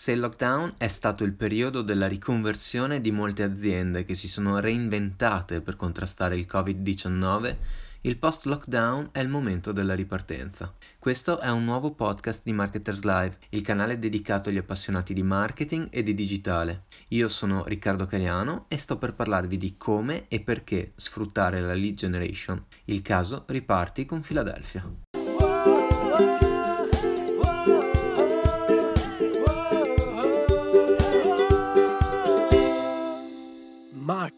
Se il lockdown è stato il periodo della riconversione di molte aziende che si sono reinventate per contrastare il Covid-19, il post-lockdown è il momento della ripartenza. Questo è un nuovo podcast di Marketers Live, il canale dedicato agli appassionati di marketing e di digitale. Io sono Riccardo Cagliano e sto per parlarvi di come e perché sfruttare la lead generation. Il caso riparti con Philadelphia.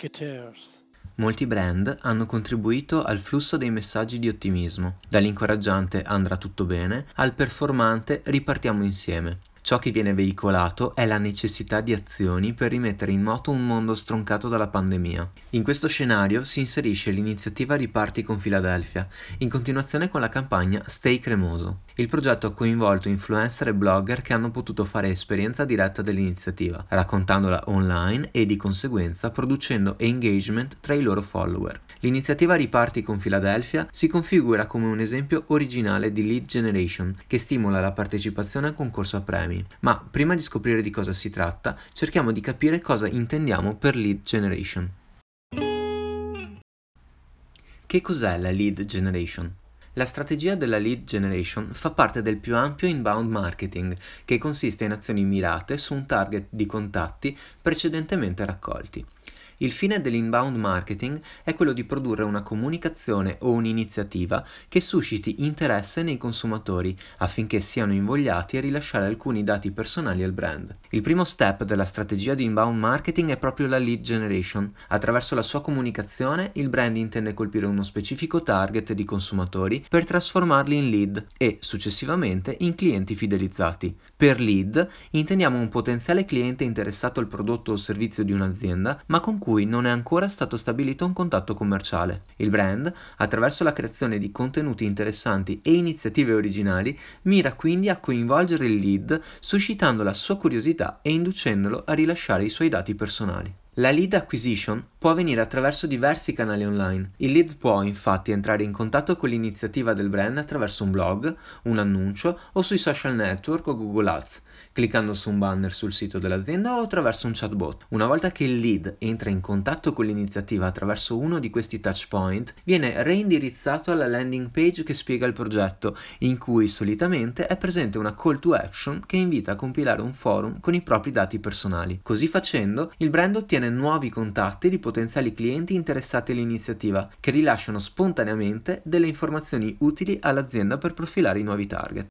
Marketers. Molti brand hanno contribuito al flusso dei messaggi di ottimismo, dall'incoraggiante andrà tutto bene al performante ripartiamo insieme. Ciò che viene veicolato è la necessità di azioni per rimettere in moto un mondo stroncato dalla pandemia. In questo scenario si inserisce l'iniziativa Riparti con Philadelphia, in continuazione con la campagna Stay Cremoso. Il progetto ha coinvolto influencer e blogger che hanno potuto fare esperienza diretta dell'iniziativa, raccontandola online e di conseguenza producendo engagement tra i loro follower. L'iniziativa Riparti con Philadelphia si configura come un esempio originale di lead generation che stimola la partecipazione al concorso a premi. Ma prima di scoprire di cosa si tratta, cerchiamo di capire cosa intendiamo per lead generation. Che cos'è la lead generation? La strategia della lead generation fa parte del più ampio inbound marketing, che consiste in azioni mirate su un target di contatti precedentemente raccolti. Il fine dell'inbound marketing è quello di produrre una comunicazione o un'iniziativa che susciti interesse nei consumatori affinché siano invogliati a rilasciare alcuni dati personali al brand. Il primo step della strategia di inbound marketing è proprio la lead generation. Attraverso la sua comunicazione il brand intende colpire uno specifico target di consumatori per trasformarli in lead e successivamente in clienti fidelizzati. Per lead intendiamo un potenziale cliente interessato al prodotto o servizio di un'azienda ma con cui cui non è ancora stato stabilito un contatto commerciale. Il brand, attraverso la creazione di contenuti interessanti e iniziative originali, mira quindi a coinvolgere il lead suscitando la sua curiosità e inducendolo a rilasciare i suoi dati personali. La lead acquisition può avvenire attraverso diversi canali online. Il lead può infatti entrare in contatto con l'iniziativa del brand attraverso un blog, un annuncio o sui social network o Google Ads, cliccando su un banner sul sito dell'azienda o attraverso un chatbot. Una volta che il lead entra in contatto con l'iniziativa attraverso uno di questi touchpoint, viene reindirizzato alla landing page che spiega il progetto, in cui solitamente è presente una call to action che invita a compilare un forum con i propri dati personali. Così facendo, il brand ottiene nuovi contatti di potenziali clienti interessati all'iniziativa, che rilasciano spontaneamente delle informazioni utili all'azienda per profilare i nuovi target.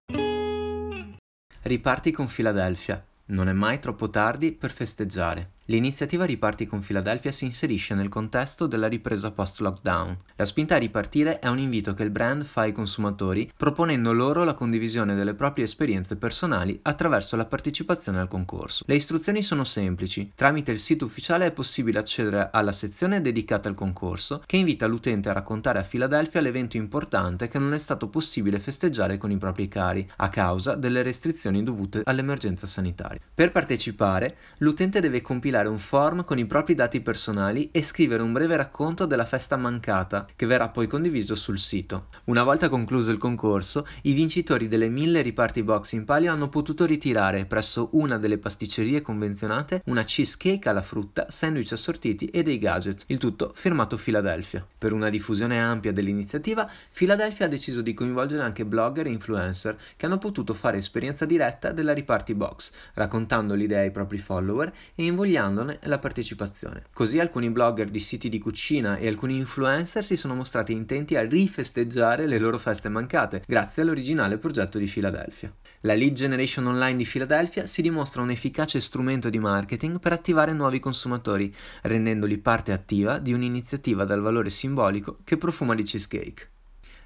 Riparti con Philadelphia. Non è mai troppo tardi per festeggiare. L'iniziativa Riparti con Philadelphia si inserisce nel contesto della ripresa post-lockdown. La spinta a ripartire è un invito che il brand fa ai consumatori proponendo loro la condivisione delle proprie esperienze personali attraverso la partecipazione al concorso. Le istruzioni sono semplici. Tramite il sito ufficiale è possibile accedere alla sezione dedicata al concorso che invita l'utente a raccontare a Philadelphia l'evento importante che non è stato possibile festeggiare con i propri cari a causa delle restrizioni dovute all'emergenza sanitaria. Per partecipare, l'utente deve compilare compilare un form con i propri dati personali e scrivere un breve racconto della festa mancata, che verrà poi condiviso sul sito. Una volta concluso il concorso, i vincitori delle mille riparti box in palio hanno potuto ritirare presso una delle pasticcerie convenzionate una cheesecake alla frutta, sandwich assortiti e dei gadget, il tutto firmato Philadelphia. Per una diffusione ampia dell'iniziativa, Philadelphia ha deciso di coinvolgere anche blogger e influencer che hanno potuto fare esperienza diretta della riparti box, raccontando l'idea ai propri follower e invogliando aumentandone la partecipazione. Così alcuni blogger di siti di cucina e alcuni influencer si sono mostrati intenti a rifesteggiare le loro feste mancate, grazie all'originale progetto di Philadelphia. La lead generation online di Philadelphia si dimostra un efficace strumento di marketing per attivare nuovi consumatori, rendendoli parte attiva di un'iniziativa dal valore simbolico che profuma di cheesecake.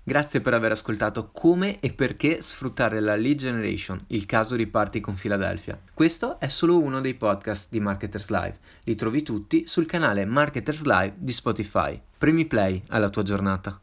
Grazie per aver ascoltato come e perché sfruttare la lead generation, il caso riparti con Philadelphia. Questo è solo uno dei podcast di Marketers Live. Li trovi tutti sul canale Marketers Live di Spotify. Premi play alla tua giornata.